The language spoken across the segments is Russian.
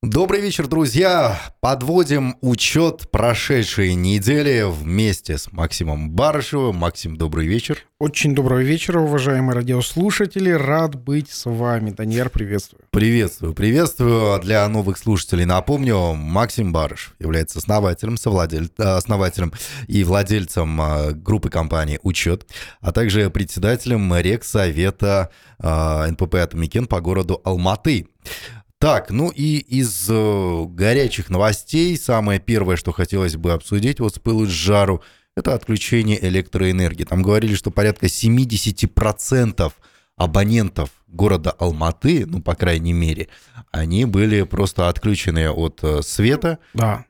Добрый вечер, друзья! Подводим учет прошедшей недели вместе с Максимом Барышевым. Максим, добрый вечер. Очень доброго вечера, уважаемые радиослушатели. Рад быть с вами. Даниэр, приветствую. Приветствую, приветствую. Для новых слушателей напомню, Максим Барыш является основателем, совладель... Э, основателем и владельцем э, группы компании «Учет», а также председателем Рексовета э, НПП «Атамекен» по городу Алматы. Так, ну и из э, горячих новостей самое первое, что хотелось бы обсудить, вот с пылу с жару, это отключение электроэнергии. Там говорили, что порядка 70% абонентов города Алматы, ну, по крайней мере, они были просто отключены от э, света. Да.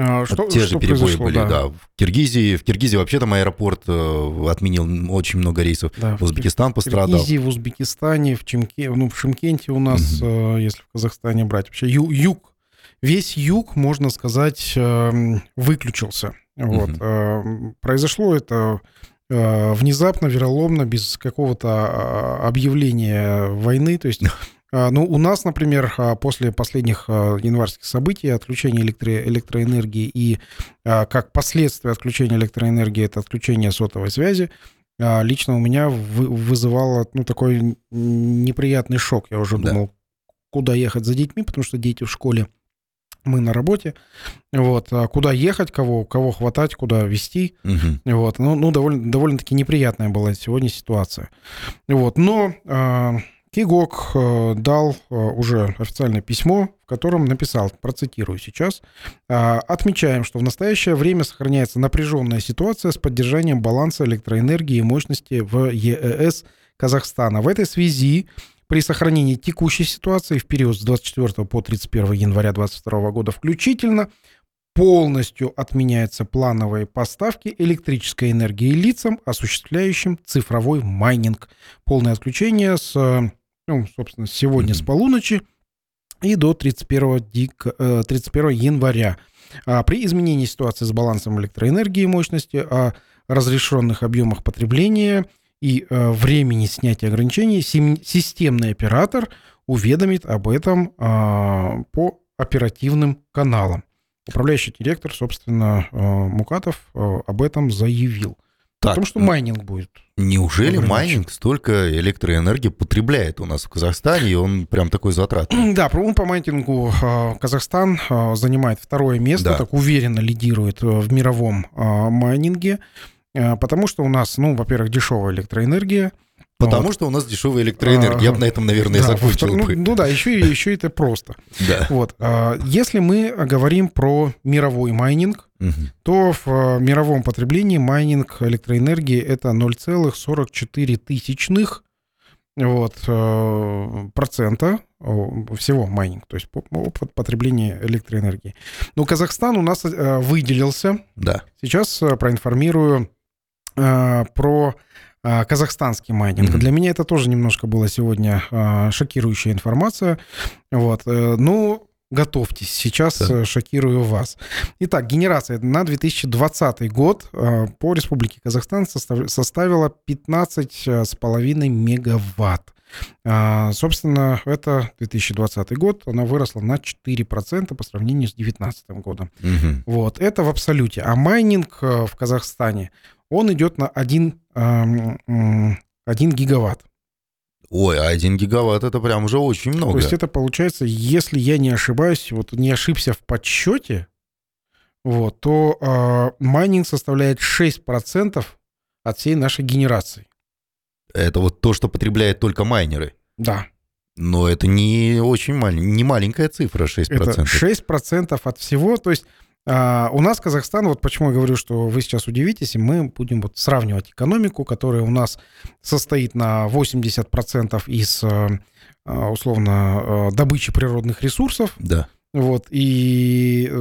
А, что, Те же перебои были, да. да. В Киргизии, в Киргизии вообще там аэропорт э, отменил очень много рейсов. Да, в Узбекистан пострадал. В Киргизии, в Узбекистане, в, Чемке, ну, в Шимкенте у нас, угу. если в Казахстане брать, вообще ю, юг, весь юг, можно сказать, эм, выключился. Вот. Угу. Произошло это э, внезапно, вероломно, без какого-то а, объявления войны. То есть ну, у нас, например, а, после последних а, январских событий, отключения электро электроэнергии и как последствие отключения электроэнергии, это отключение сотовой связи, лично у меня вызывало ну, такой неприятный шок. Я уже да. думал, куда ехать за детьми, потому что дети в школе, мы на работе. Вот. А куда ехать, кого, кого хватать, куда вести. Угу. Вот. Ну, ну довольно, довольно-таки неприятная была сегодня ситуация. Вот. Но Кигок э, дал э, уже официальное письмо, в котором написал, процитирую сейчас, «А, «Отмечаем, что в настоящее время сохраняется напряженная ситуация с поддержанием баланса электроэнергии и мощности в ЕЭС Казахстана. В этой связи при сохранении текущей ситуации в период с 24 по 31 января 2022 года включительно полностью отменяются плановые поставки электрической энергии лицам, осуществляющим цифровой майнинг. Полное отключение с ну, собственно, сегодня mm-hmm. с полуночи и до 31, дик, 31 января. А при изменении ситуации с балансом электроэнергии и мощности, о разрешенных объемах потребления и э, времени снятия ограничений, системный оператор уведомит об этом а, по оперативным каналам. Управляющий директор, собственно, э, Мукатов э, об этом заявил. Так, Потому что майнинг будет. Неужели майнинг столько электроэнергии потребляет у нас в Казахстане, и он прям такой затратный? Да, он по майнингу а, Казахстан а, занимает второе место, да. так уверенно лидирует а, в мировом майнинге, потому что у нас, ну, во-первых, дешевая электроэнергия, Потому вот. что у нас дешевая электроэнергия. Я бы на этом, наверное, да, закончил ну, ну да, еще, еще это просто. Да. Вот. Если мы говорим про мировой майнинг, угу. то в э, мировом потреблении майнинг электроэнергии это 0,44 тысячных вот, э, процента всего майнинг, то есть потребление электроэнергии. Но Казахстан у нас э, выделился. Да. Сейчас проинформирую про а, казахстанский майнинг. Mm-hmm. Для меня это тоже немножко была сегодня а, шокирующая информация. Вот. Э, ну, готовьтесь, сейчас да. Э, шокирую вас. Итак, генерация на 2020 год а, по Республике Казахстан составила 15,5 мегаватт. Собственно, это 2020 год, она выросла на 4% по сравнению с 2019 годом. Угу. Вот, это в абсолюте. А майнинг э, в Казахстане он идет на 1, 1 гигаватт. Ой, а 1 гигаватт это прям уже очень много. То есть это получается, если я не ошибаюсь, вот не ошибся в подсчете, вот, то э, майнинг составляет 6% от всей нашей генерации. Это вот то, что потребляют только майнеры? Да. Но это не очень маленькая, не маленькая цифра, 6%. Это 6% от всего, то есть а, у нас Казахстан, вот почему я говорю, что вы сейчас удивитесь, и мы будем вот сравнивать экономику, которая у нас состоит на 80% из, э, а, условно, э, добычи природных ресурсов. Да. Вот, и э,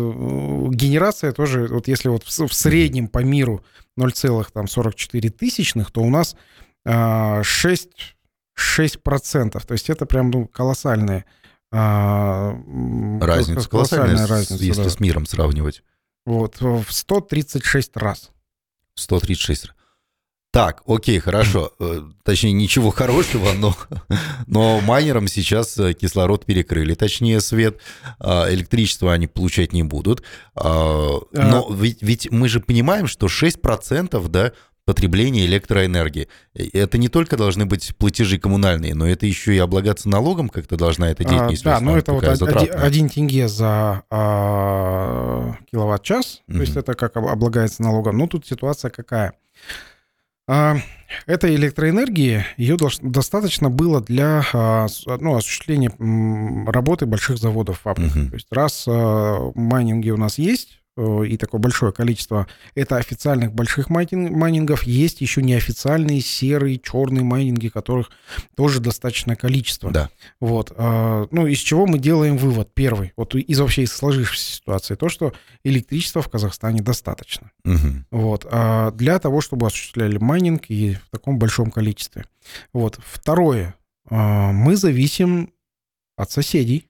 генерация тоже, вот если вот в, среднем по миру 0,44 тысячных, то у нас 6, 6%. То есть это прям ну, колоссальные а, разница колоссальная, колоссальная разница, если да. с миром сравнивать. Вот, в 136 раз. 136 раз. Так, окей, хорошо. Э, точнее, ничего хорошего, но, но майнерам сейчас э, кислород перекрыли, точнее, свет. А, электричество они получать не будут. А, но ведь, ведь мы же понимаем, что 6% да, потребления электроэнергии. Это не только должны быть платежи коммунальные, но это еще и облагаться налогом как-то должна эта деятельность. А, да, но это вот один, один тенге за а, киловатт-час, mm-hmm. то есть это как облагается налогом. Ну, тут ситуация какая? А, этой электроэнергии ее достаточно было для а, ну, осуществления работы больших заводов, фабрик. Угу. То есть раз а, майнинги у нас есть, Э, и такое большое количество это официальных больших майнингов, есть еще неофициальные серые, черные майнинги, которых тоже достаточное количество. Да. Вот. А, ну, из чего мы делаем вывод? Первый, вот из вообще из сложившейся ситуации, то, что электричества в Казахстане достаточно. Угу. Вот. А для того, чтобы осуществляли майнинг и в таком большом количестве. Вот. Второе, а, мы зависим от соседей,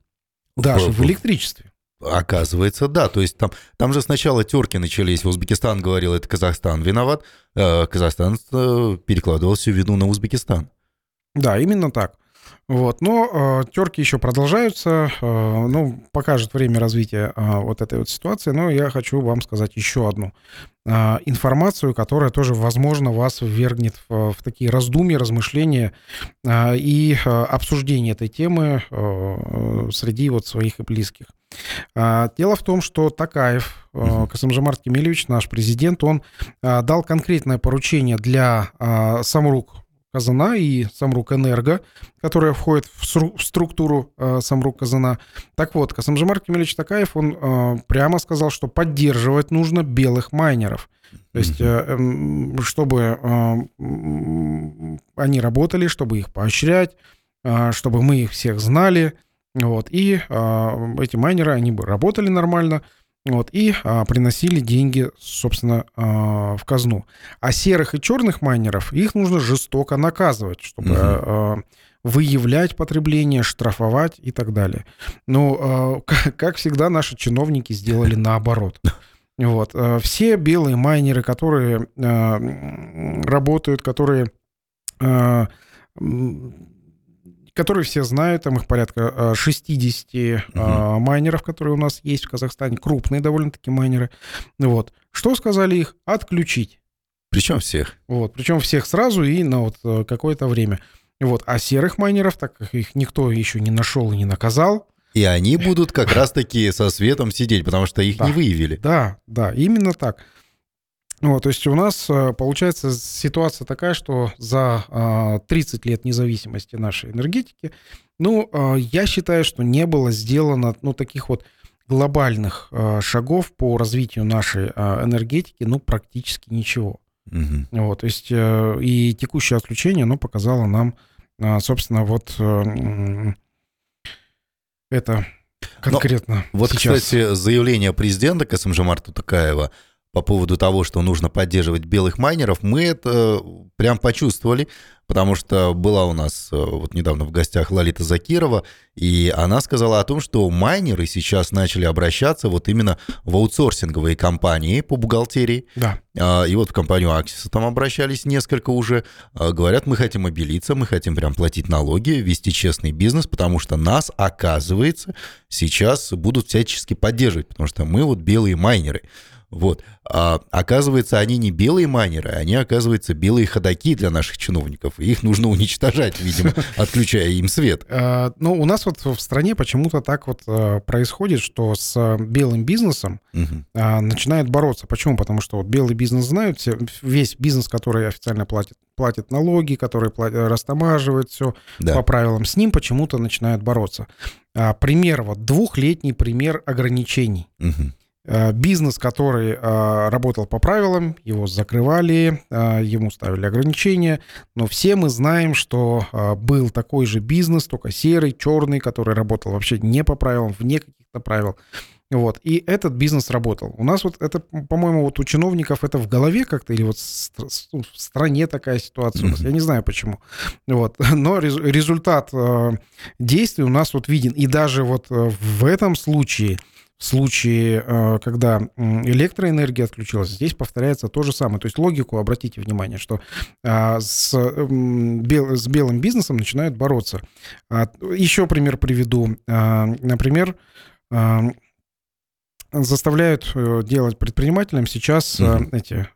даже в электричестве. Оказывается, да. То есть там, там же сначала терки начались. Узбекистан говорил, это Казахстан виноват. А Казахстан э, перекладывал всю вину на Узбекистан. Да, именно так. Вот, но э, терки еще продолжаются. Э, ну, покажет время развития э, вот этой вот ситуации. Но я хочу вам сказать еще одну э, информацию, которая тоже, возможно, вас ввергнет в, в такие раздумья, размышления э, и э, обсуждение этой темы э, среди вот своих и близких. Э, дело в том, что Такаев, э, Касымжамарт Кемелевич, наш президент, он э, дал конкретное поручение для э, Самрук Казана и Самрук Энерго, которая входит в, в структуру э, Самрук Казана. Так вот, Касамжимар Кемельевич Такаев, он э, прямо сказал, что поддерживать нужно белых майнеров. То есть, э, э, чтобы э, они работали, чтобы их поощрять, э, чтобы мы их всех знали. Вот, и э, эти майнеры, они бы работали нормально, вот, и а, приносили деньги, собственно, а, в казну. А серых и черных майнеров, их нужно жестоко наказывать, чтобы угу. а, выявлять потребление, штрафовать и так далее. Но, а, как, всегда, наши чиновники сделали наоборот. Вот. А, все белые майнеры, которые а, работают, которые а, которые все знают, там их порядка 60 угу. майнеров, которые у нас есть в Казахстане, крупные довольно-таки майнеры. Вот. Что сказали их? Отключить. Причем всех. Вот, причем всех сразу и на вот э, какое-то время. Вот. А серых майнеров, так как их никто еще не нашел и не наказал, и они будут как раз-таки со светом сидеть, потому что их да, не выявили. Да, да, именно так. Вот, то есть у нас э, получается ситуация такая, что за 30 а, лет независимости нашей энергетики, ну, а, я считаю, что не было сделано, ну, таких вот глобальных а, шагов по развитию нашей энергетики, ну, практически ничего. Угу. Вот, то есть э, и текущее отключение, оно показало нам, собственно, вот э, это конкретно. Но вот, сейчас. кстати, заявление президента Касымжамарта Тукаева – по поводу того, что нужно поддерживать белых майнеров, мы это прям почувствовали, потому что была у нас э, вот недавно в гостях Лалита Закирова, и она сказала о том, что майнеры сейчас начали обращаться вот именно в аутсорсинговые компании по бухгалтерии. Да. А, и вот в компанию Аксиса там обращались несколько уже. А, говорят, мы хотим обелиться, мы хотим прям платить налоги, вести честный бизнес, потому что нас, оказывается, сейчас будут всячески поддерживать, потому что мы вот белые майнеры. Вот. А, оказывается, они не белые майнеры, они, оказывается, белые ходаки для наших чиновников. И их нужно уничтожать, видимо, отключая им свет. А, ну, у нас вот в стране почему-то так вот а, происходит, что с белым бизнесом начинают бороться. Почему? Потому что вот белый бизнес знают, весь бизнес, который официально платит, платит налоги, который растамаживает все да. по правилам, с ним почему-то начинают бороться. Пример, вот двухлетний пример ограничений. Угу. Э, бизнес, который э, работал по правилам, его закрывали, э, ему ставили ограничения, но все мы знаем, что был такой же бизнес, только серый, черный, который работал вообще не по правилам, вне каких-то правил. Вот. И этот бизнес работал. У нас вот это, по-моему, вот у чиновников это в голове как-то, или вот ну, в стране такая ситуация у нас. Я не знаю почему. Вот. Но результат действий у нас вот виден. И даже вот в этом случае в случае, э, когда электроэнергия отключилась, здесь повторяется то же самое. То есть логику, обратите внимание, что а, с, с белым бизнесом начинают бороться. А, еще пример приведу. А, например, заставляют э, делать предпринимателям сейчас угу. эти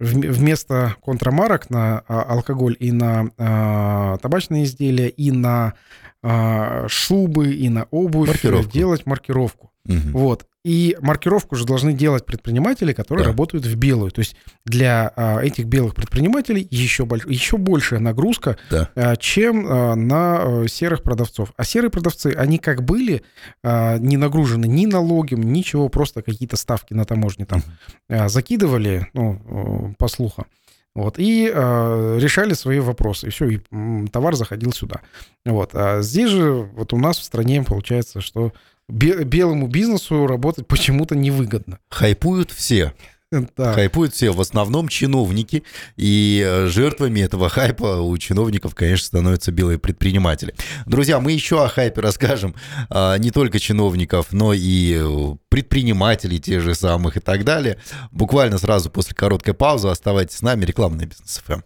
вместо контрамарок на алкоголь и на табачные изделия, и на а, шубы и на обувь маркировку. делать маркировку. Угу. Вот. И маркировку же должны делать предприниматели, которые да. работают в белую. То есть для а, этих белых предпринимателей еще, больш, еще большая нагрузка, да. а, чем а, на а, серых продавцов. А серые продавцы, они как были а, не нагружены ни налогом, ничего, просто какие-то ставки на таможне там а, закидывали, ну, по слухам. Вот, и э, решали свои вопросы. И все, и товар заходил сюда. Вот. А здесь же вот у нас в стране получается, что белому бизнесу работать почему-то невыгодно. Хайпуют все. Да. Хайпуют все, в основном чиновники, и э, жертвами этого хайпа у чиновников, конечно, становятся белые предприниматели. Друзья, мы еще о хайпе расскажем, а, не только чиновников, но и э, предпринимателей те же самых и так далее. Буквально сразу после короткой паузы оставайтесь с нами, рекламный бизнес ФМ.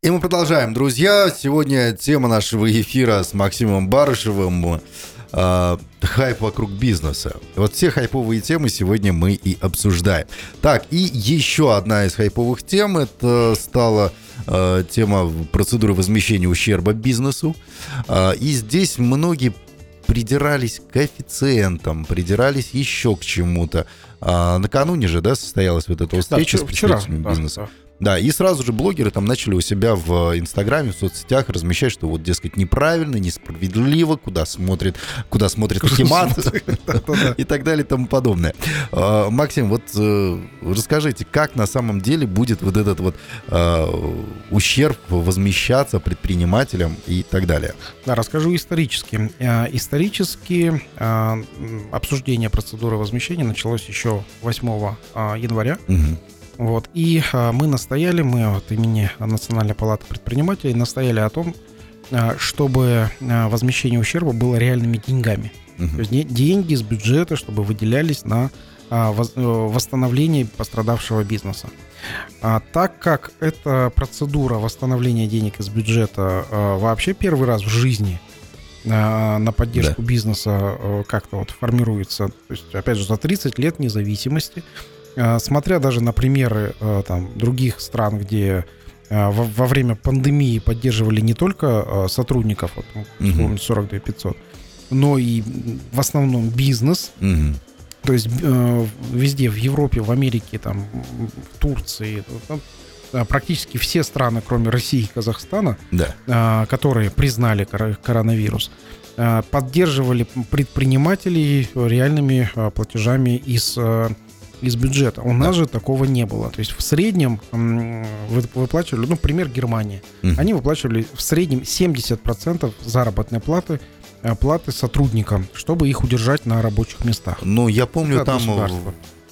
И мы продолжаем, друзья. Сегодня тема нашего эфира с Максимом Барышевым э, хайп вокруг бизнеса. Вот все хайповые темы сегодня мы и обсуждаем. Так, и еще одна из хайповых тем, это стала э, тема процедуры возмещения ущерба бизнесу. Э, и здесь многие придирались к коэффициентам, придирались еще к чему-то. А, накануне же, да, состоялась вот эта встреча да, с представителями вчера, бизнеса. Да, да, и сразу же блогеры там начали у себя в Инстаграме, в соцсетях размещать, что вот, дескать, неправильно, несправедливо, куда смотрит, куда смотрит Акимат и так далее и тому подобное. А, Максим, вот э, расскажите, как на самом деле будет вот этот вот а, ущерб возмещаться предпринимателям и так далее? Да, расскажу исторически. Э, исторически э, обсуждение процедуры возмещения началось еще 8 января. Угу. Вот. И а, мы настояли, мы от имени Национальной палаты предпринимателей настояли о том, а, чтобы а, возмещение ущерба было реальными деньгами. Угу. То есть деньги из бюджета, чтобы выделялись на э, восстановление пострадавшего бизнеса. А, так как эта процедура восстановления денег из бюджета вообще первый раз в жизни на поддержку да. бизнеса а, как-то вот формируется, то есть опять же за 30 лет независимости Э, смотря даже на примеры э, там, других стран, где э, во, время пандемии поддерживали не только сотрудников, вот, ну, 42 500, но и в основном бизнес. Угу. То есть везде, в Европе, в Америке, там, в Турции, там, практически все страны, кроме России и Казахстана, да. которые признали коронавирус, поддерживали предпринимателей реальными платежами из из бюджета. У нас да. же такого не было. То есть в среднем выплачивали, ну, пример Германии. Угу. Они выплачивали в среднем 70% заработной платы э, платы сотрудникам, чтобы их удержать на рабочих местах. Ну, я помню, Это там э,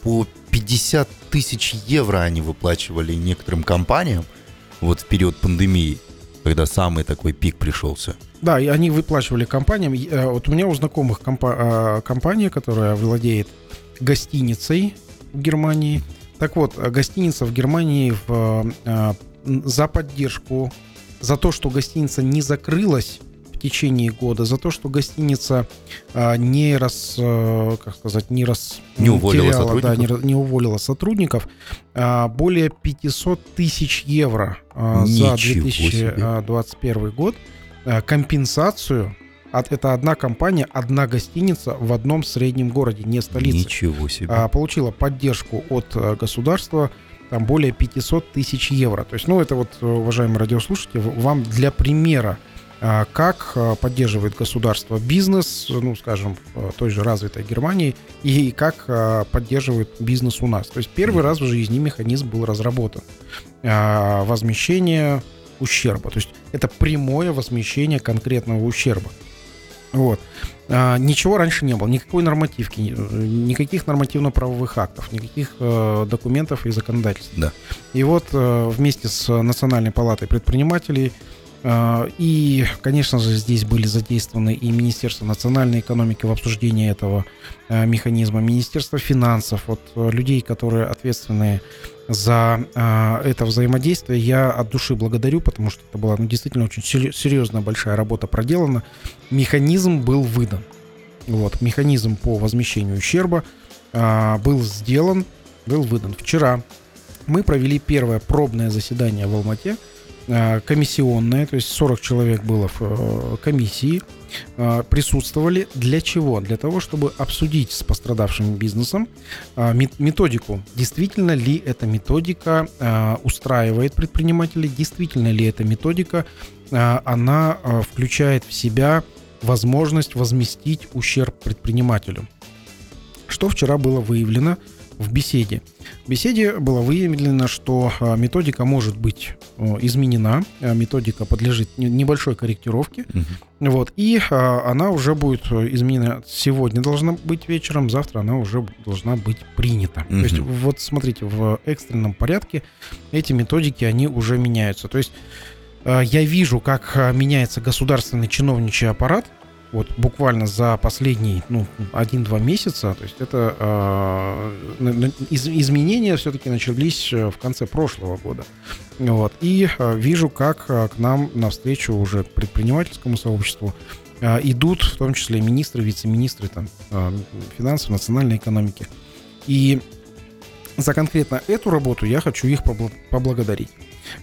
по 50 тысяч евро они выплачивали некоторым компаниям вот в период пандемии, когда самый такой пик пришелся. Да, и они выплачивали компаниям. Э, вот у меня у знакомых компа- компания, которая владеет гостиницей, в Германии. Так вот, гостиница в Германии в, э, за поддержку, за то, что гостиница не закрылась в течение года, за то, что гостиница э, не раз, э, как сказать, не раз не уволила теряла, сотрудников, да, не, не уволила сотрудников, более 500 тысяч евро за 2021 себе. год компенсацию это одна компания, одна гостиница в одном среднем городе, не столице. Ничего себе. А, получила поддержку от э, государства там более 500 тысяч евро. То есть, ну, это вот, уважаемые радиослушатели, вам для примера, а, как э, поддерживает государство бизнес, ну, скажем, в той же развитой Германии, и как э, поддерживает бизнес у нас. То есть первый раз в жизни механизм был разработан. А, возмещение ущерба. То есть это прямое возмещение конкретного ущерба. Вот. А, ничего раньше не было, никакой нормативки, никаких нормативно-правовых актов, никаких э, документов и законодательств. Да. И вот э, вместе с Национальной палатой предпринимателей и, конечно же, здесь были задействованы и Министерство национальной экономики в обсуждении этого а, механизма, Министерство финансов, вот э, людей, которые ответственны за а, это взаимодействие. Я от души благодарю, потому что это была ну, действительно очень серьезная большая работа проделана. Механизм был выдан. Вот, механизм по возмещению ущерба был сделан, был выдан. Вчера мы провели первое пробное заседание в Алмате – комиссионная, то есть 40 человек было в э, комиссии, э, присутствовали. Для чего? Для того, чтобы обсудить с пострадавшим бизнесом методику. Действительно ли эта методика устраивает предпринимателей, действительно ли эта методика, она включает в себя возможность возместить ущерб предпринимателю. Что вчера было выявлено – в беседе. В беседе было выявлено, что а, методика может быть изменена, а, методика подлежит небольшой корректировке, угу. вот, и а, она уже будет изменена сегодня должна быть вечером, завтра она уже должна быть принята. Угу. То есть вот смотрите, в экстренном порядке эти методики, они уже меняются. То есть я вижу, как меняется государственный чиновничий аппарат, вот буквально за последний, ну, один-два месяца, то есть это э, из, изменения все-таки начались э, в конце прошлого года. Вот. И э, вижу, как э, к нам навстречу уже предпринимательскому сообществу э, идут, в том числе министры, вице-министры там, э, финансов, национальной экономики. И за конкретно эту работу я хочу их поблагодарить.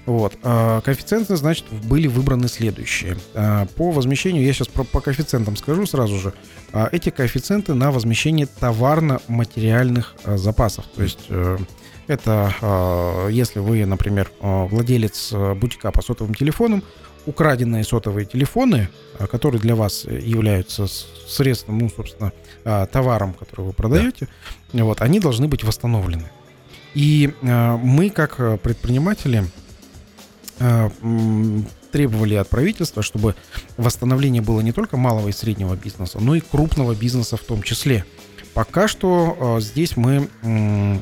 Вот. А, коэффициенты, значит, были выбраны следующие. А, по возмещению, я сейчас про, по коэффициентам скажу сразу же. А, эти коэффициенты на возмещение товарно-материальных запасов. То есть э, это если вы, например, владелец бутика по сотовым телефонам, украденные сотовые телефоны, которые для вас являются средством, ну, собственно, товаром, который вы продаете, да. вот, они должны быть восстановлены. И мы, как предприниматели, требовали от правительства, чтобы восстановление было не только малого и среднего бизнеса, но и крупного бизнеса в том числе. Пока что э, здесь мы э,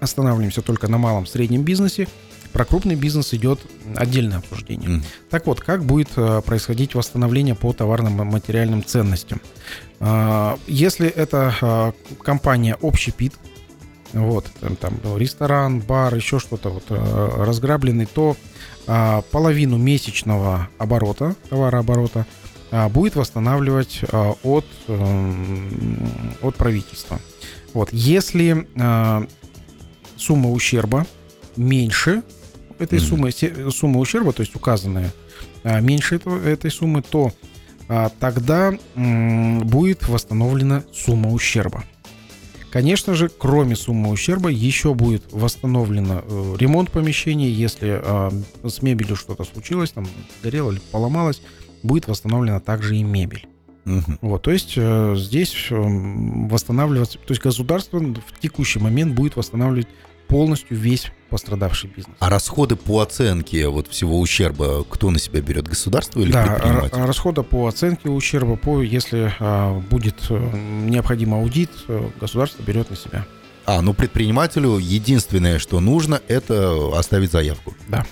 останавливаемся только на малом среднем бизнесе. Про крупный бизнес идет отдельное обсуждение. Mm. Так вот, как будет э, происходить восстановление по товарным и материальным ценностям? Э, если это э, компания общепит, вот, там, ресторан, бар, еще что-то вот э, разграбленный, то а, половину месячного оборота, товарооборота, а, будет восстанавливать а, от, а, от правительства. Вот, если а, сумма ущерба меньше этой mm-hmm. суммы, сумма ущерба, то есть указанная, меньше этого, этой суммы, то а, тогда м, будет восстановлена сумма ущерба. Конечно же, кроме суммы ущерба, еще будет восстановлено э, ремонт помещений. Если э, с мебелью что-то случилось, там горело или поломалось, будет восстановлена также и мебель. Угу. Вот, то есть э, здесь э, восстанавливаться, то есть государство в текущий момент будет восстанавливать полностью весь пострадавший бизнес. А расходы по оценке вот всего ущерба кто на себя берет, государство или да, предприниматель? расходы по оценке ущерба, по, если а, будет э, необходим аудит, э, государство берет на себя. А, ну предпринимателю единственное, что нужно, это оставить заявку. Да.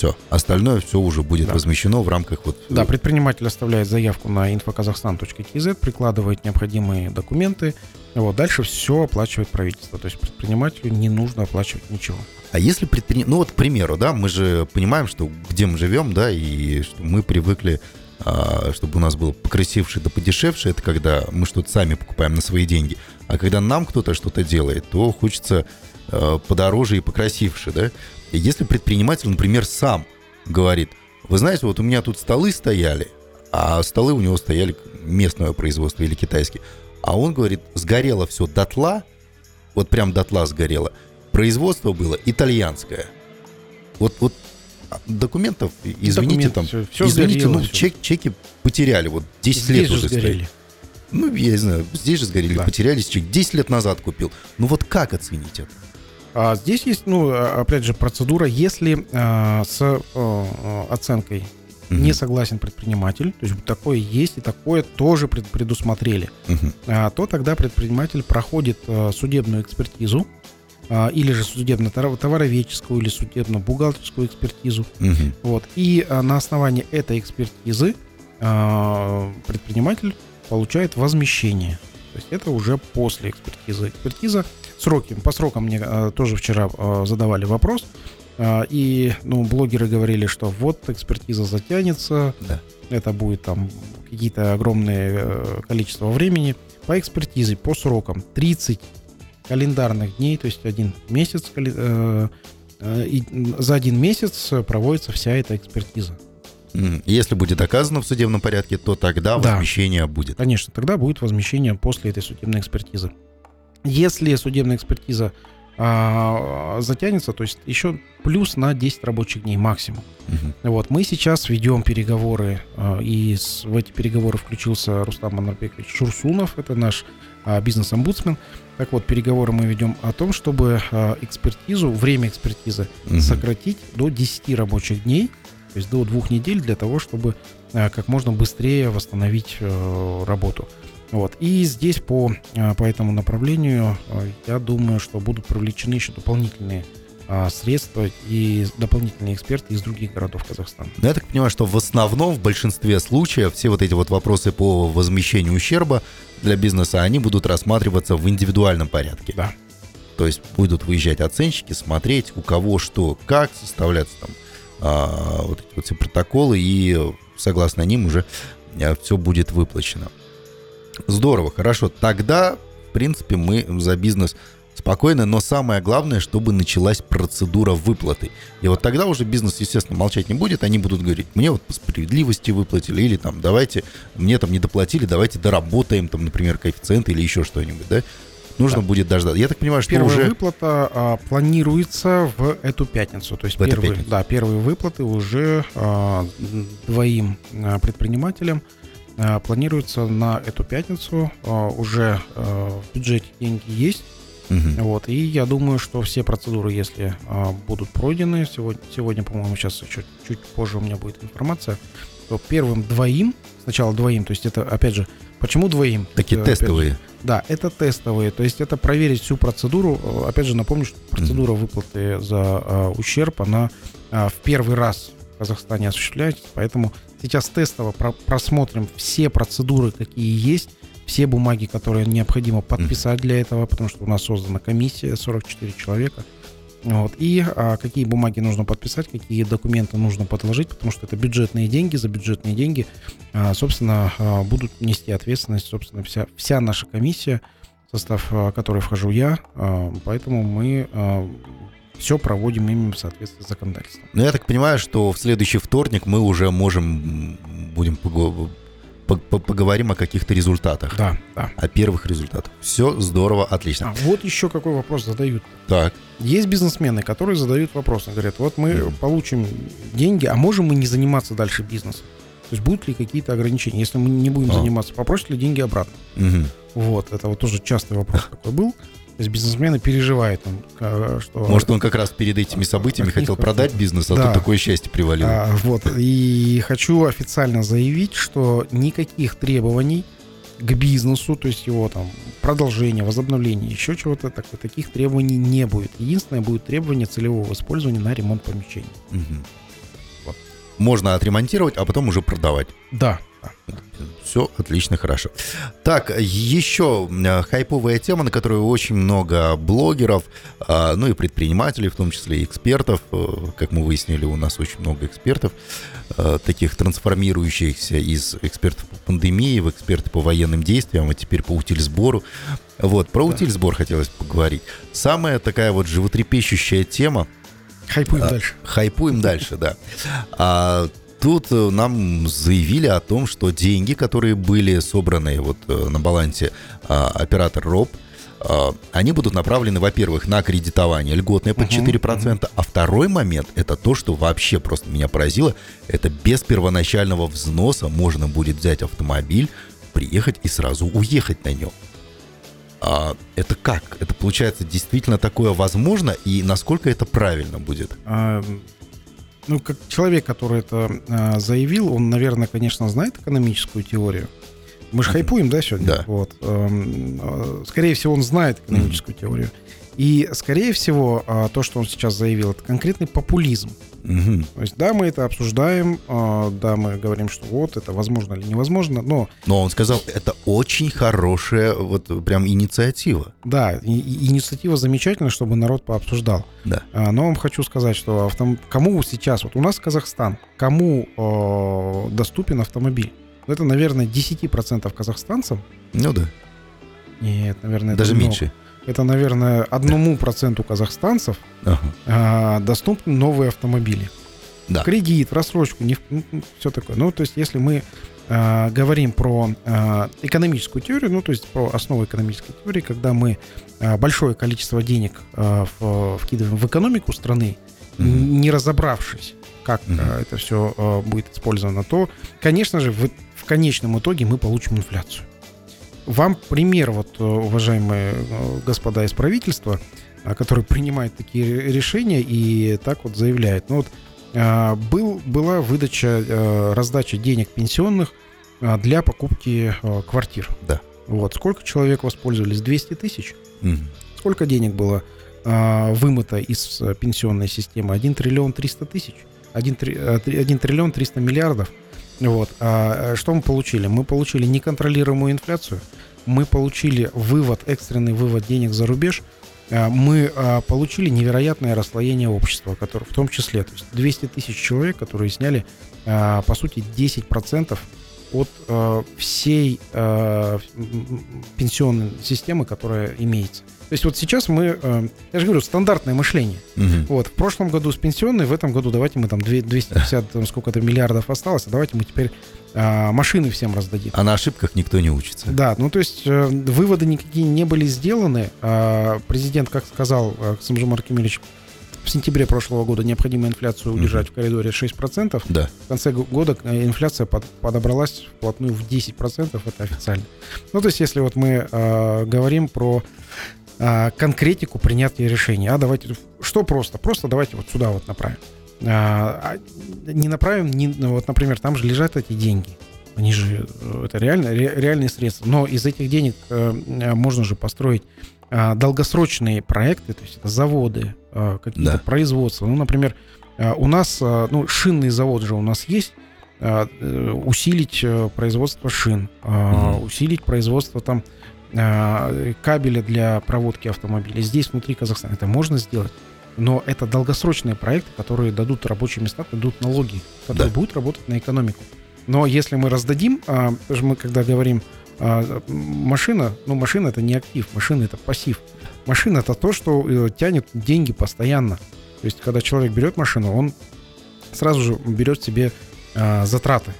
Все. Остальное все уже будет да. возмещено в рамках вот... Да, предприниматель оставляет заявку на infokazakhstan.kz, прикладывает необходимые документы. Вот, дальше все оплачивает правительство. То есть предпринимателю не нужно оплачивать ничего. А если предприниматель... Ну вот, к примеру, да, мы же понимаем, что где мы живем, да, и что мы привыкли а, чтобы у нас был покрасивший да подешевший, это когда мы что-то сами покупаем на свои деньги. А когда нам кто-то что-то делает, то хочется э, подороже и покрасивше, да? Если предприниматель, например, сам говорит, вы знаете, вот у меня тут столы стояли, а столы у него стояли местного производства или китайские, а он говорит, сгорело все дотла, вот прям дотла сгорело, производство было итальянское. Вот, вот документов, извините, Документ, там, все, все извините, сгорело, ну, все. Чек, чеки потеряли, вот 10 здесь лет уже сгорели. Стоит. Ну, я не знаю, здесь же сгорели, да. потерялись чек, 10 лет назад купил. Ну вот как оценить это? А здесь есть, ну, а, опять же, процедура, если а, с а, оценкой угу. не согласен предприниматель, то есть такое есть и такое тоже пред, предусмотрели, угу. а, то тогда предприниматель проходит а, судебную экспертизу, а, или же судебно-товароведческую или судебно-бухгалтерскую экспертизу. Мгм. Вот. И а, на основании этой экспертизы а, предприниматель получает возмещение. То есть это уже после экспертизы. Экспертиза сроки. По срокам мне а, тоже вчера а, задавали вопрос. А, И ну, блогеры говорили, что вот экспертиза затянется, Да. это будет там какие-то огромные э, количество времени. По экспертизе, по срокам 30 календарных дней, то есть один месяц, э, э, и за один месяц проводится вся эта экспертиза. Если будет доказано в судебном порядке, то тогда Да. возмещение будет. Конечно, тогда будет возмещение после этой судебной экспертизы. Если судебная экспертиза а, затянется, то есть еще плюс на 10 рабочих дней максимум. Мгм. Вот, мы сейчас ведем переговоры, а, и с- в эти переговоры включился Рустам Манарбекович Шурсунов, это наш а, бизнес-омбудсмен. Так вот, переговоры мы ведем о том, чтобы а, экспертизу, время экспертизы Мгм. сократить до 10 рабочих дней, то есть до двух недель для того, чтобы а, как можно быстрее восстановить э, работу. Вот. И здесь по, а, по этому направлению а, я думаю, что будут привлечены еще дополнительные а, средства и дополнительные эксперты из других городов Казахстана. Ну, я так понимаю, что в основном, в большинстве случаев, все вот эти вот вопросы по возмещению ущерба для бизнеса, они будут рассматриваться в индивидуальном порядке. Да. То есть будут выезжать оценщики, смотреть, у кого что, как, составляться там а, вот эти вот все протоколы, и согласно ним уже все будет выплачено. Здорово, хорошо. Тогда, в принципе, мы за бизнес спокойно, но самое главное, чтобы началась процедура выплаты. И вот тогда уже бизнес, естественно, молчать не будет, они будут говорить, мне вот по справедливости выплатили, или там, давайте, мне там не доплатили, давайте доработаем, там, например, коэффициент или еще что-нибудь, да? Нужно Да. будет дождаться. Я так понимаю, что Первая уже... выплата а, планируется в эту пятницу. То есть В первые, пятницу. да, первые выплаты уже а, двоим а, предпринимателям а, планируются на эту пятницу. А, уже а, в бюджете деньги есть. Мгм. Вот, и я думаю, что все процедуры, если а, будут пройдены, сегодня, сегодня по-моему, сейчас чуть, чуть позже у меня будет информация, то первым двоим, сначала двоим, то есть это, опять же, почему двоим? Такие Это, опять же, тестовые. да, это тестовые, то есть это проверить всю процедуру. Э, Опять же, напомню, что процедура выплаты за а, ущерб, она а, в первый раз в Казахстане осуществляется, поэтому сейчас тестово про- просмотрим все процедуры, какие есть, все бумаги, которые необходимо подписать для этого, потому что у нас создана комиссия 44 человека. Вот. И а, какие бумаги нужно подписать, какие документы нужно подложить, потому что это бюджетные деньги, за бюджетные деньги, а, собственно, а, будут нести ответственность, собственно, вся, вся наша комиссия, в состав а, которой вхожу я, а, поэтому мы все проводим именно в соответствии с законодательством. Но я так понимаю, что в следующий вторник мы уже можем, будем пого- по- по- поговорим о каких-то результатах. Да, да. О первых результатах. Все здорово, отлично. А, вот еще какой вопрос задают. Так, Есть бизнесмены, которые задают вопросы, говорят, вот мы Мгм. получим деньги, а можем мы не заниматься дальше бизнесом? То есть будут ли какие-то ограничения? Если мы не будем А. заниматься, попросят ли деньги обратно? мгм. Вот, это вот тоже частый вопрос такой был. То есть бизнесмены переживают, там, ка- что... может, он как раз перед этими событиями хотел продать бизнес, а Да. тут такое счастье привалило. А, вот, и хочу официально заявить, что никаких требований к бизнесу, то есть его там продолжение, возобновление, еще чего-то, так, таких требований не будет. Единственное будет требование целевого использования на ремонт помещений. Мгм. Вот. Можно отремонтировать, а потом уже продавать. Да. Все отлично, хорошо. Так, еще э, хайповая тема, на которую очень много блогеров, а, ну и предпринимателей, в том числе и экспертов. э, Как мы выяснили, у нас очень много экспертов, э, таких трансформирующихся из экспертов по пандемии в эксперты по военным действиям, а теперь по утильсбору. Вот, про Да. утильсбор хотелось поговорить. Самая такая вот животрепещущая тема, Хайпуем А, дальше. Хайпуем дальше, да. А тут э, нам заявили о том, что деньги, которые были собраны вот э, на балансе а, оператор РОП, а, они будут направлены, во-первых, на кредитование льготное под Мгм, 4%, а второй момент – это то, что вообще просто меня поразило, это без первоначального взноса можно будет взять автомобиль, приехать и сразу уехать на нем. А это как? Это получается действительно такое возможно, и насколько это правильно будет? Ну, как человек, который это а, заявил, он, наверное, конечно, знает экономическую теорию. Мы же хайпуем, да, сегодня? Да. Вот. Эм, э, Скорее всего, он знает экономическую теорию. И, скорее всего, а, то, что он сейчас заявил, это конкретный популизм. Мгм. То есть, да, мы это обсуждаем, а, да, мы говорим, что вот, это возможно или невозможно, но, Но он сказал, это очень хорошая вот прям инициатива. да, и- и инициатива замечательная, чтобы народ пообсуждал. Да. А, Но вам хочу сказать, что автом... кому сейчас, вот у нас Казахстан, кому э, доступен автомобиль? Это, наверное, 10% казахстанцев. Ну да, Нет, наверное, это даже много. Это, наверное, одному проценту казахстанцев Ага. а, доступны новые автомобили. Да. Кредит, рассрочку, не, все такое. Ну, то есть, если мы а, говорим про а, экономическую теорию, ну, то есть про основу экономической теории, когда мы а, большое количество денег а, в- вкидываем в экономику страны, Мгм. не разобравшись, как Мгм. а, это все будет использовано, то, конечно же, в, в конечном итоге мы получим инфляцию. Вам пример, вот, э, уважаемые э, господа из правительства, а, которые принимают такие ре- решения и так вот заявляют. Ну вот а, был, была выдача, э, раздача денег пенсионных а, для покупки квартир. Да. Вот. Сколько человек воспользовались? 200 тысяч? Мгм. Сколько денег было вымыто из пенсионной системы? 1 триллион 300 тысяч? 1, триллион 300 миллиардов? Вот. А э, что мы получили? Мы получили неконтролируемую инфляцию, мы получили вывод, экстренный вывод денег за рубеж, а, мы а, получили невероятное расслоение общества, которое, в том числе то есть 200 тысяч человек, которые сняли, а, по сути, 10% от а, всей м, пенсионной системы, которая имеется. То есть вот сейчас мы, э, я же говорю, стандартное мышление. Мгм. Вот, в прошлом году с пенсионной, в этом году давайте мы там две- 250 там, сколько-то миллиардов осталось, а давайте мы теперь а, машины всем раздадим. А на ошибках никто не учится. Да, ну то есть э, выводы никакие не были сделаны. А, президент, как сказал э, Самжум Аркемельевич, в сентябре прошлого года необходимо инфляцию удержать в коридоре 6%. Да. В конце года э, инфляция под- подобралась вплотную в 10%, это официально. Ну, то есть, если вот мы э, говорим про э, конкретику принятия решений, а давайте, что просто? Просто давайте вот сюда вот направим. А, а не направим, не, ну, вот, например, там же лежат эти деньги. Они же, э, это реально, ре- реальные средства. Но из этих денег э, э, можно же построить э, долгосрочные проекты, то есть это заводы, э, какие-то Да. производства. Ну, например, э, у нас, э, ну, шинный завод же у нас есть, э, усилить э, производство шин, Мгм. усилить производство там кабеля для проводки автомобилей. Здесь, внутри Казахстана, это можно сделать. Но это долгосрочные проекты, которые дадут рабочие места, дадут налоги, которые Да. будут работать на экономику. Но если мы раздадим, а, мы когда говорим а, машина, ну машина это не актив, машина это пассив. Машина это то, что э, тянет деньги постоянно. То есть, когда человек берет машину, он сразу же берет себе а, затраты.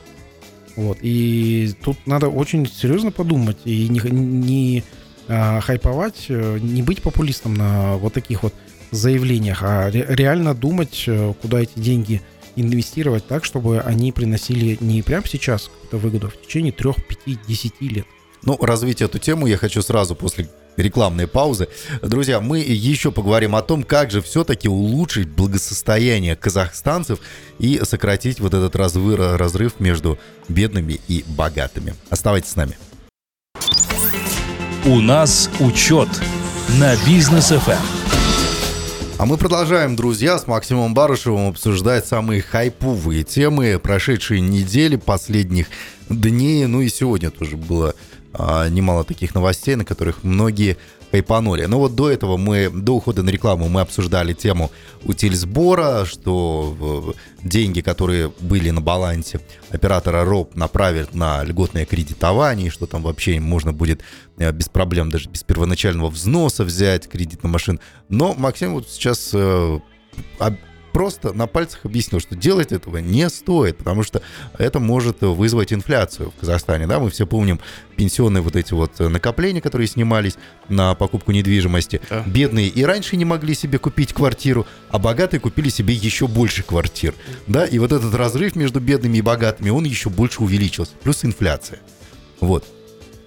Вот. И тут надо очень серьезно подумать и не, не а, хайповать, э, не быть популистом на вот таких вот заявлениях, а ре- реально думать, э, куда эти деньги инвестировать так, чтобы они приносили не прямо сейчас какую-то выгоду, а в течение 3, 5, 10 лет. Ну, развить эту тему я хочу сразу после рекламной паузы. Друзья, мы еще поговорим о том, как же все-таки улучшить благосостояние казахстанцев и сократить вот этот развы- разрыв между бедными и богатыми. Оставайтесь с нами. У нас учет на бизнес ФМ. А мы продолжаем, друзья, с Максимом Барышевым обсуждать самые хайповые темы прошедшей недели, последних дней. Ну и сегодня тоже было а, немало таких новостей, на которых многие хайпанули. Но вот до этого мы, до ухода на рекламу, мы обсуждали тему утильсбора, что э, деньги, которые были на балансе оператора РОП, направят на льготное кредитование, что там вообще можно будет э, без проблем, даже без первоначального взноса взять кредит на машину. Но Максим вот сейчас э, просто на пальцах объяснил, что делать этого не стоит, потому что это может вызвать инфляцию в Казахстане. Да? Мы все помним пенсионные вот эти вот накопления, которые снимались на покупку недвижимости. Да. Бедные и раньше не могли себе купить квартиру, а богатые купили себе еще больше квартир. Да? И вот этот разрыв между бедными и богатыми, он еще больше увеличился. Плюс инфляция. Вот.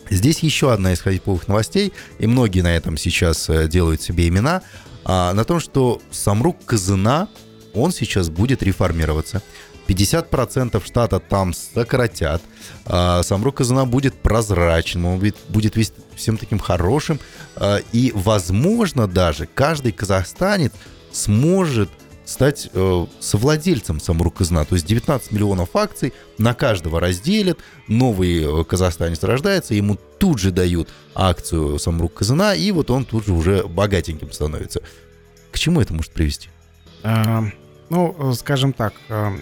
Здесь еще одна из хайповых новостей, и многие на этом сейчас э, делают себе имена, а, на том, что Самрук Казына, он сейчас будет реформироваться. 50% штата там сократят, а Самрук Казана будет прозрачным, он будет, всем таким хорошим, а, и, возможно, даже каждый казахстанец сможет стать э, совладельцем Самрук Казна. То есть 19 миллионов акций на каждого разделят, новый э, казахстанец рождается, ему тут же дают акцию Самрук Казна, и вот он тут же уже богатеньким становится. К чему это может привести? Ну, скажем так, а,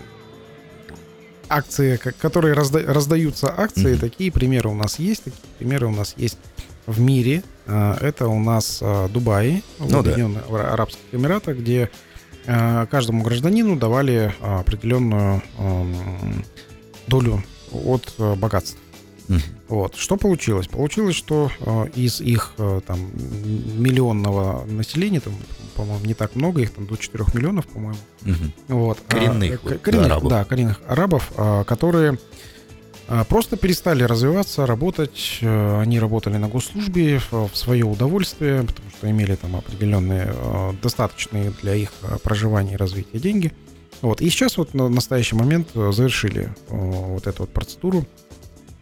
акции, которые разда, раздаются акции, mm-hmm. такие примеры у нас есть, такие примеры у нас есть в мире. А, это у нас а, Дубай, ну, Объединенных да. Арабских Эмиратах, где каждому гражданину давали определенную долю от богатства. Вот. Что получилось? Получилось, что из их там миллионного населения, там по-моему, не так много, их там до 4 миллионов, по-моему. Угу. Вот. Коренных, а, коренных арабов. Да, коренных арабов, а, которые а, просто перестали развиваться, работать. А, они работали на госслужбе в свое удовольствие, потому что имели там определенные, достаточные для их проживания и развития деньги. Вот. И сейчас вот на настоящий момент завершили вот эту вот процедуру,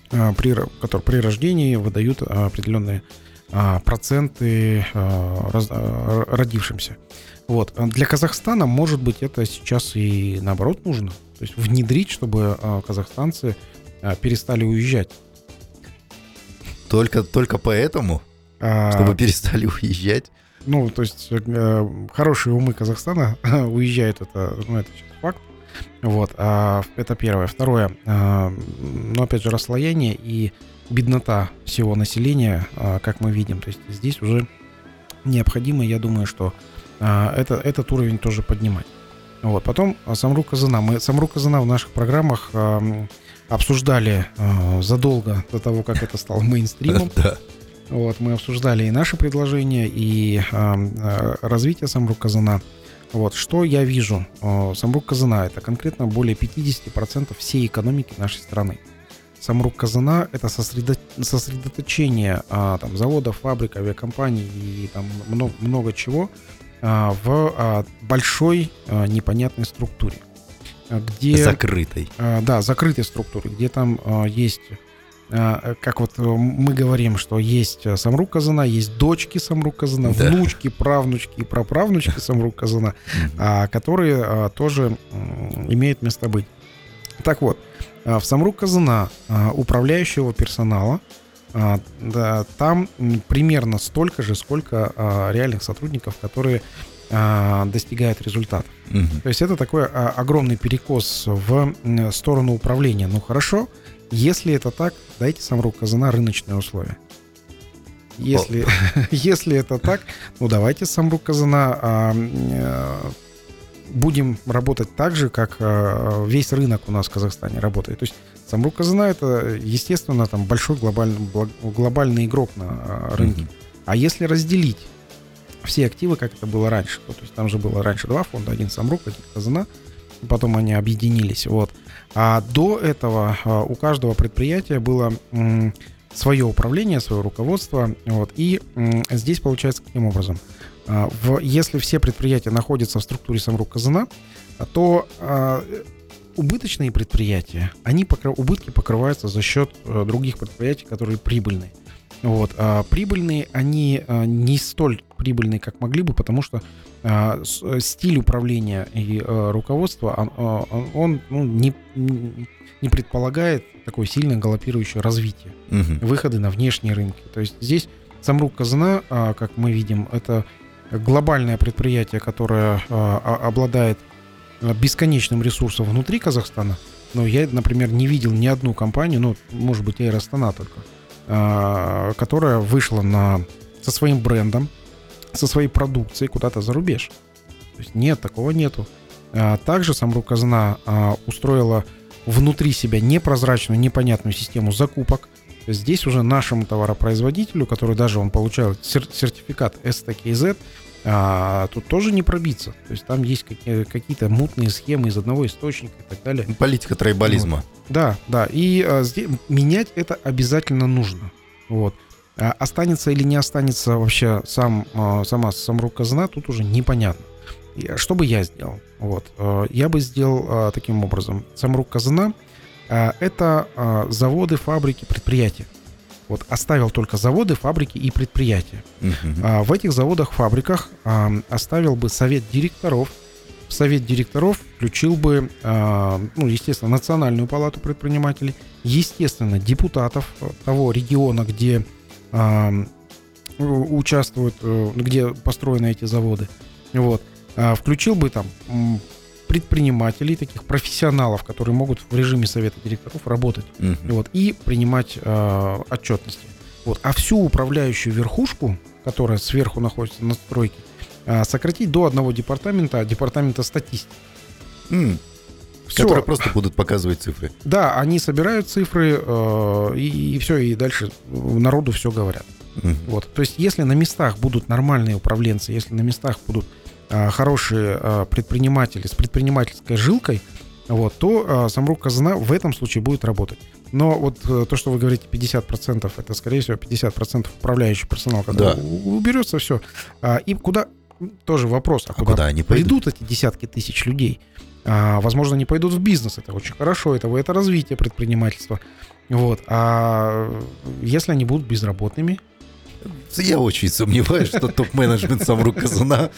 при, которую при рождении выдают определенные а, проценты родившимся. Вот. Для Казахстана, может быть, это сейчас и наоборот нужно. То есть внедрить, чтобы казахстанцы перестали уезжать. Только, только поэтому? А, чтобы перестали уезжать? Ну, то есть э, хорошие умы Казахстана уезжают, это, ну, это. Вот, а, это первое. Второе, а, ну, опять же, расслоение и беднота всего населения, а, как мы видим. То есть здесь уже необходимо, я думаю, что а, это, этот уровень тоже поднимать. Вот. Потом а, Самру Казана. Мы Самру Казана в наших программах обсуждали задолго до того, как это стало мейнстримом. Вот, мы обсуждали и наши предложения, и развитие Самрук Казана. Вот, что я вижу? Самрук Казана это конкретно более 50% всей экономики нашей страны. Самрук Казана — это сосредо... сосредоточение а, там, заводов, фабрик, авиакомпаний и там много, много чего а, в а, большой а, непонятной структуре. Где, закрытой. А, да, закрытой структуре, где там а, есть как вот мы говорим, что есть Самрук Казана, есть дочки Самрук Казана, да. внучки, правнучки и праправнучки Самрук Казана, которые тоже имеют место быть. Так вот, а, в Самрук Казана а, управляющего персонала а, там примерно столько же, сколько реальных сотрудников, которые достигают результатов. Угу. То есть это такой огромный перекос в сторону управления. Ну хорошо, если это так, дайте Самрук Казана рыночные условия. Если, если это так, ну давайте Самрук Казана будем работать так же, как э, весь рынок у нас в Казахстане работает. То есть Самрук Казана это, естественно, там большой глобальный, глобальный игрок на э, рынке. Mm-hmm. А если разделить все активы, как это было раньше, то, то есть там же было раньше два фонда, один Самрук, один Казана, потом они объединились, вот. А до этого э, у каждого предприятия было свое управление, свое руководство, вот. И здесь получается каким образом? А, в, если все предприятия находятся в структуре Самрук Казана, то а, убыточные предприятия, они покры, убытки покрываются за счет а, других предприятий, которые прибыльные. Вот, а прибыльные, они а, не столь прибыльные, как могли бы, потому что а, стиль управления и а, руководства, он, он ну, не, не предполагает такое сильное галопирующее развитие, угу. выходы на внешние рынки. То есть здесь Самрук Казана, как мы видим, это глобальное предприятие, которое обладает бесконечным ресурсом внутри Казахстана, но я, например, не видел ни одну компанию, ну, может быть, Air Astana только, которая вышла на, со своим брендом, со своей продукцией куда-то за рубеж. То есть нет, такого нету. Также Самрук Казана устроила внутри себя непрозрачную, непонятную систему закупок. Здесь уже нашему товаропроизводителю, который даже он получал сертификат STKZ, а, тут тоже не пробиться. То есть там есть какие- какие-то мутные схемы из одного источника и так далее. Политика тройболизма. Вот. Да, да. И а, здесь, менять это обязательно нужно. Вот. А останется или не останется вообще сам, а, сама Самрук Казна, тут уже непонятно. Что бы я сделал? Вот. Я бы сделал таким образом. Самрук Казана – это заводы, фабрики, предприятия. Вот оставил только заводы, фабрики и предприятия. Uh-huh. В этих заводах, фабриках оставил бы совет директоров. В совет директоров включил бы, ну, естественно, Национальную палату предпринимателей, естественно, депутатов того региона, где участвуют, э, где построены эти заводы. Вот. Включил бы там предпринимателей, таких профессионалов, которые могут в режиме совета директоров работать угу. вот, и принимать э, отчетности. Вот. А всю управляющую верхушку, которая сверху находится на стройке, э, сократить до одного департамента, департамента статистики. Mm. Все. Которые просто будут показывать цифры. Да, они собирают цифры, э, и, и все, и дальше народу все говорят. Mm. Вот. То есть, если на местах будут нормальные управленцы, если на местах будут Э, хорошие э, предприниматели с предпринимательской жилкой, вот, то э, Самрук Казана в этом случае будет работать. Но вот то, что вы говорите, 50%, это, скорее всего, 50% управляющий персонал, когда да. уберется все. А, и куда, тоже вопрос, а, а куда, куда они пойдут? эти десятки тысяч людей? А, возможно, они пойдут в бизнес, это очень хорошо, это, это развитие предпринимательства. Вот. А если они будут безработными, я очень сомневаюсь, что топ-менеджмент Самру Казана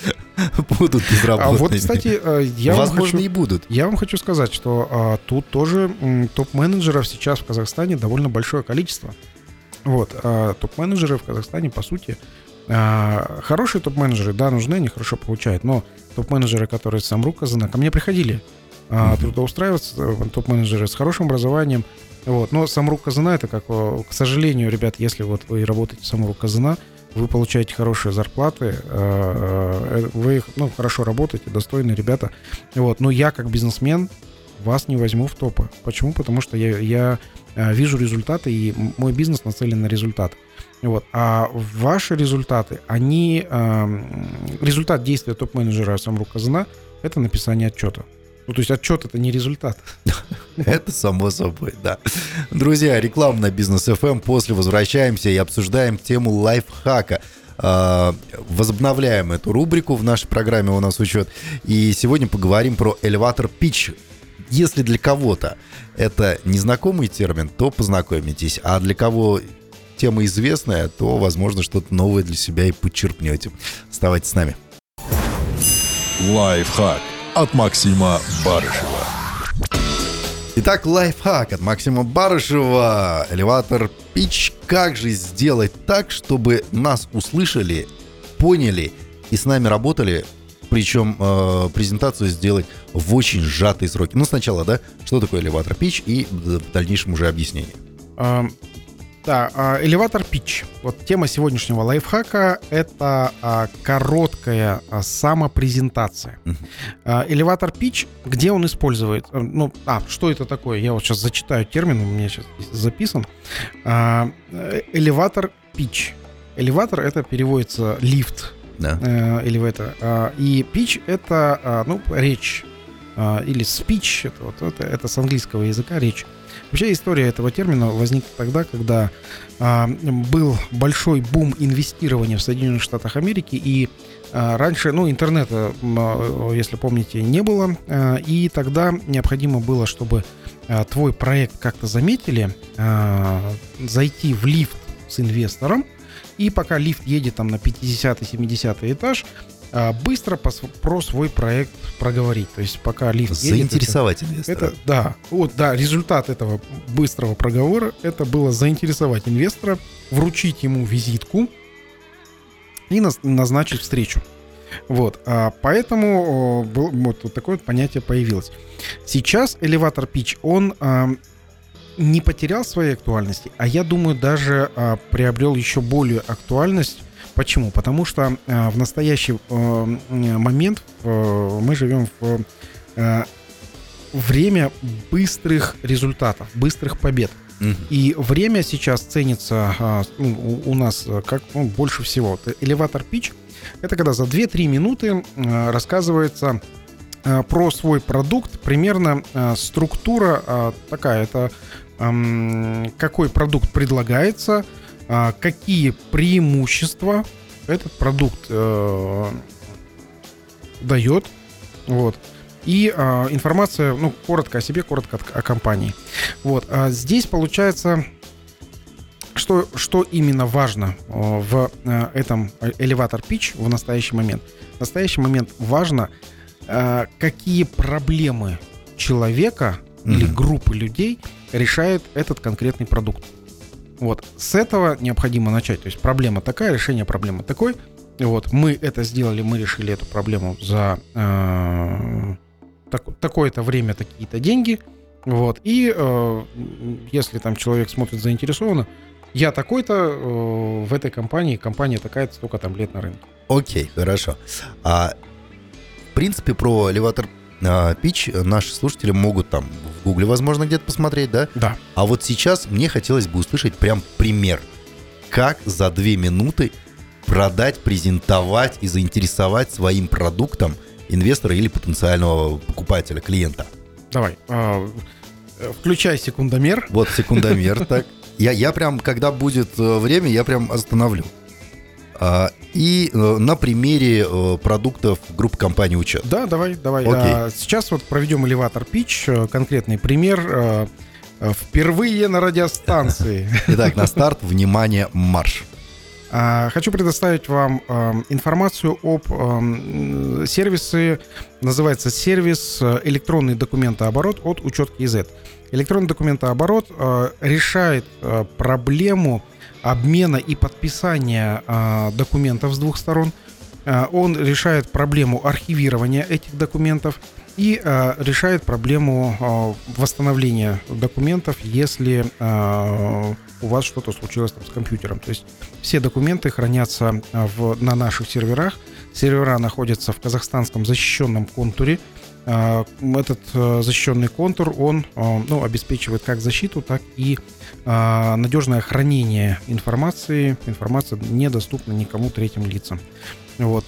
будут безработными. А вот, кстати, э, я Возможно, хочу, и будут. Я вам хочу сказать, что а, тут тоже топ-менеджеров сейчас в Казахстане довольно большое количество. Вот, а, топ-менеджеры в Казахстане, по сути, а, хорошие топ-менеджеры, да, нужны, они хорошо получают, но топ-менеджеры, которые с Самру Казана, ко мне приходили а, трудоустраиваться, э, топ-менеджеры с хорошим образованием, вот. Но Самрук Казана это как, к сожалению, ребят, если вот вы работаете в Самрук Казана, вы получаете хорошие зарплаты, э, э, вы ну, хорошо работаете, достойные ребята. Вот. Но я как бизнесмен вас не возьму в топы. Почему? Потому что я, я э, вижу результаты, и мой бизнес нацелен на результат. Вот. А ваши результаты, они... Результат действия топ-менеджера Самрук Казана – это написание отчета. Ну, то есть отчет это не результат. Это само собой, да. Друзья, реклама бизнес FM. Эм. После возвращаемся и обсуждаем тему лайфхака. А, возобновляем эту рубрику в нашей программе «У нас учет». И сегодня поговорим про элеватор пич. Если для кого-то это незнакомый термин, то познакомитесь. А для кого тема известная, то, возможно, что-то новое для себя и подчеркнете. Оставайтесь с нами. Лайфхак от Максима Барышева. Итак, лайфхак от Максима Барышева. Элеватор пич. Как же сделать так, чтобы нас услышали, поняли и с нами работали причем э, презентацию сделать в очень сжатые сроки. Ну, сначала, да, что такое элеватор пич и в дальнейшем уже объяснение. Да, а, элеватор пич. Вот тема сегодняшнего лайфхака — это а, короткая а, самопрезентация. Uh-huh. Элеватор пич, где он использует? Э, ну, а, что это такое? Я вот сейчас зачитаю термин, у меня сейчас записан. Э, элеватор пич. Элеватор — это переводится лифт. Да. Э, элеватор. И пич — это, ну, речь. Или speech, это, вот, это, это с английского языка речь. Вообще история этого термина возникла тогда, когда а, был большой бум инвестирования в Соединенных Штатах Америки, и а, раньше, ну, интернета, а, если помните, не было, а, и тогда необходимо было, чтобы а, твой проект как-то заметили, а, зайти в лифт с инвестором, и пока лифт едет там на 50-70 этаж, быстро про свой проект проговорить. То есть пока лифт Заинтересовать едет, инвестора. Это, да, вот, да, результат этого быстрого проговора, это было заинтересовать инвестора, вручить ему визитку и назначить встречу. Вот, а поэтому был, вот, вот такое вот понятие появилось. Сейчас элеватор пич, он а, не потерял своей актуальности, а я думаю, даже а, приобрел еще более актуальность Почему? Потому что э, в настоящий э, момент э, мы живем в время быстрых результатов, быстрых побед. И время сейчас ценится а, ну, у нас как ну, больше всего. Элеватор пич — это когда за 2-3 минуты рассказывается про свой продукт, примерно структура такая, это какой продукт предлагается — а, какие преимущества этот продукт э, дает. Вот. И а, информация, ну, коротко о себе, коротко о, о компании. Вот. А здесь получается, что, что именно важно в а, этом элеватор pitch в настоящий момент. В настоящий момент важно, а, какие проблемы человека mm-hmm. или группы людей решает этот конкретный продукт. Вот с этого необходимо начать. То есть проблема такая, решение проблемы такой. Вот мы это сделали, мы решили эту проблему за э, так, такое-то время, такие-то деньги. Вот и э, если там человек смотрит заинтересованно, я такой-то э, в этой компании, компания такая-то столько там лет на рынке. Окей, хорошо. А в принципе про элеватор пич наши слушатели могут там в Гугле, возможно, где-то посмотреть, да? Да. А вот сейчас мне хотелось бы услышать прям пример, как за две минуты продать, презентовать и заинтересовать своим продуктом инвестора или потенциального покупателя, клиента. Давай, э, включай секундомер. Вот секундомер, так. Я, я прям, когда будет э, время, я прям остановлю. А, и э, на примере э, продуктов группы компании учет. Да, давай, давай. Окей. Сейчас вот проведем элеватор пич, э, конкретный пример. Впервые на радиостанции. Итак, на старт, внимание, марш. А, хочу предоставить вам информацию об сервисе, называется сервис электронный документооборот от учет КИЗ. Электронный документооборот решает проблему обмена и подписания э, документов с двух сторон. Э, он решает проблему архивирования этих документов и э, решает проблему э, восстановления документов, если э, у вас что-то случилось там, с компьютером. То есть все документы хранятся в, на наших серверах. Сервера находятся в казахстанском защищенном контуре. Этот защищенный контур, он ну, обеспечивает как защиту, так и надежное хранение информации. Информация недоступна никому третьим лицам. Вот.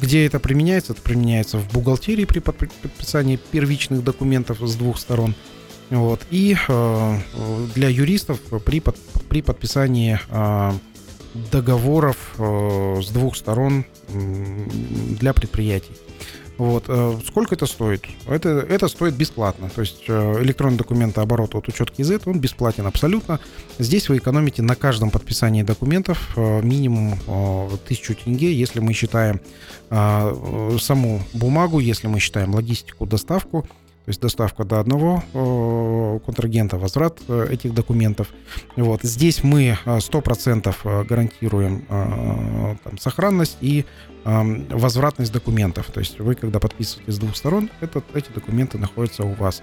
Где это применяется? Это применяется в бухгалтерии при подписании первичных документов с двух сторон. Вот. И для юристов при, под, при подписании договоров с двух сторон для предприятий. Вот. Э, сколько это стоит? Это, это стоит бесплатно. То есть э, электронный документооборот от учет КИЗ, он бесплатен абсолютно. Здесь вы экономите на каждом подписании документов э, минимум 1000 тенге, если мы считаем саму бумагу, если мы считаем логистику, доставку, то есть доставка до одного контрагента, возврат этих документов. Вот. Здесь мы 100% гарантируем там, сохранность и возвратность документов. То есть вы, когда подписываете с двух сторон, этот, эти документы находятся у вас.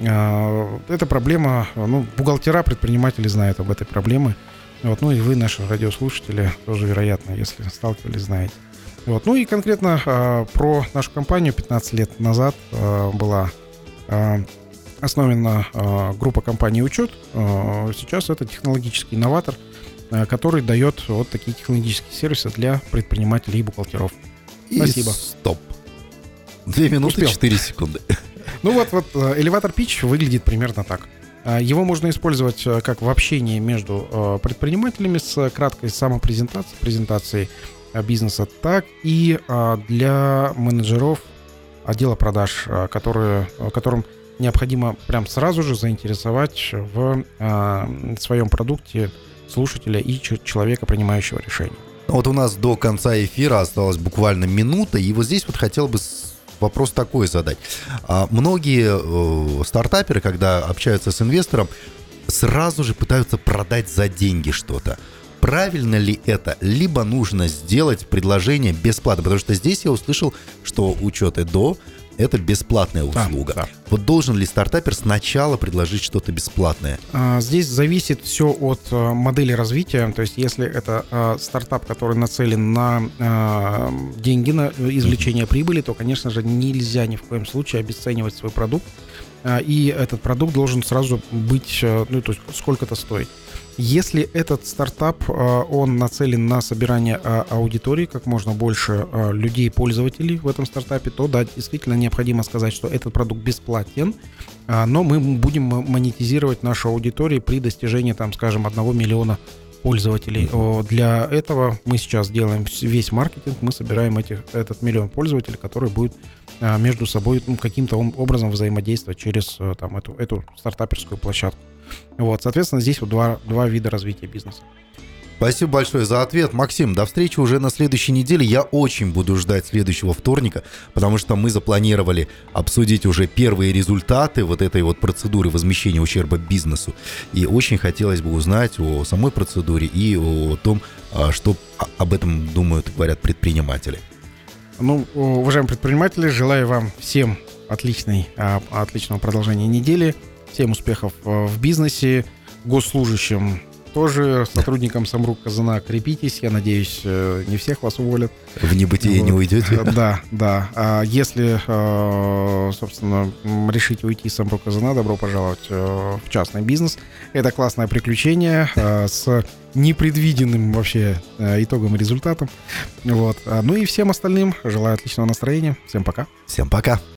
А, эта проблема, ну, бухгалтера, предприниматели знают об этой проблеме. Вот, ну и вы, наши радиослушатели, тоже, вероятно, если сталкивались, знаете. Вот. Ну и конкретно э, про нашу компанию 15 лет назад э, была э, основана э, группа компаний «Учет». Э, сейчас это технологический Э, который дает вот такие технологические сервисы для предпринимателей и бухгалтеров. И Спасибо. Стоп. Две минуты Успел. 4 секунды. Ну вот, вот э, элеватор пич выглядит примерно так. Э, его можно использовать как в общении между предпринимателями с краткой самопрезентацией, презентацией бизнеса, так и для менеджеров отдела продаж, которые, которым необходимо прям сразу же заинтересовать в своем продукте слушателя и человека, принимающего решение. Вот у нас до конца эфира осталась буквально минута, и вот здесь вот хотел бы вопрос такой задать. А, многие э, стартаперы, когда общаются с инвестором, сразу же пытаются продать за деньги что-то. Правильно ли это? Либо нужно сделать предложение бесплатно, потому что здесь я услышал, что учеты до это бесплатная услуга. Да, да. Вот должен ли стартапер сначала предложить что-то бесплатное? А, здесь зависит все от а, модели развития. То есть, если это а, стартап, который нацелен на деньги, на извлечение прибыли, то, конечно же, нельзя ни в коем случае обесценивать свой продукт. И этот продукт должен сразу быть, ну, то есть сколько это стоит. Если этот стартап, э, он нацелен на собирание э, аудитории, как можно больше э, людей, пользователей в этом стартапе, то да, действительно необходимо сказать, что этот продукт бесплатен, но мы будем монетизировать нашу аудиторию при достижении, там, скажем, 1 миллиона пользователей. Для этого мы сейчас делаем весь маркетинг, мы собираем этих, этот миллион пользователей, который будет а, между собой ну, каким-то образом взаимодействовать через э, там, эту, эту стартаперскую площадку. Вот, соответственно, здесь вот два, два вида развития бизнеса. Спасибо большое за ответ. Максим, до встречи уже на следующей неделе. Я очень буду ждать следующего вторника, потому что мы запланировали обсудить уже первые результаты вот этой вот процедуры возмещения ущерба бизнесу. И очень хотелось бы узнать о самой процедуре и о том, а, что об этом думают говорят предприниматели. Ну, уважаемые предприниматели, желаю вам всем отличной, а, отличного продолжения недели, всем успехов э, в бизнесе, госслужащим тоже сотрудникам Самрук Казана крепитесь. Я надеюсь, э, не всех вас уволят. В небытие вот. не уйдете? Да, да. А если, э, собственно, решите уйти из Самрук Казана, добро пожаловать э, в частный бизнес. Это классное приключение с непредвиденным вообще итогом и результатом. Вот. Ну и всем остальным желаю отличного настроения. Всем пока. Всем пока.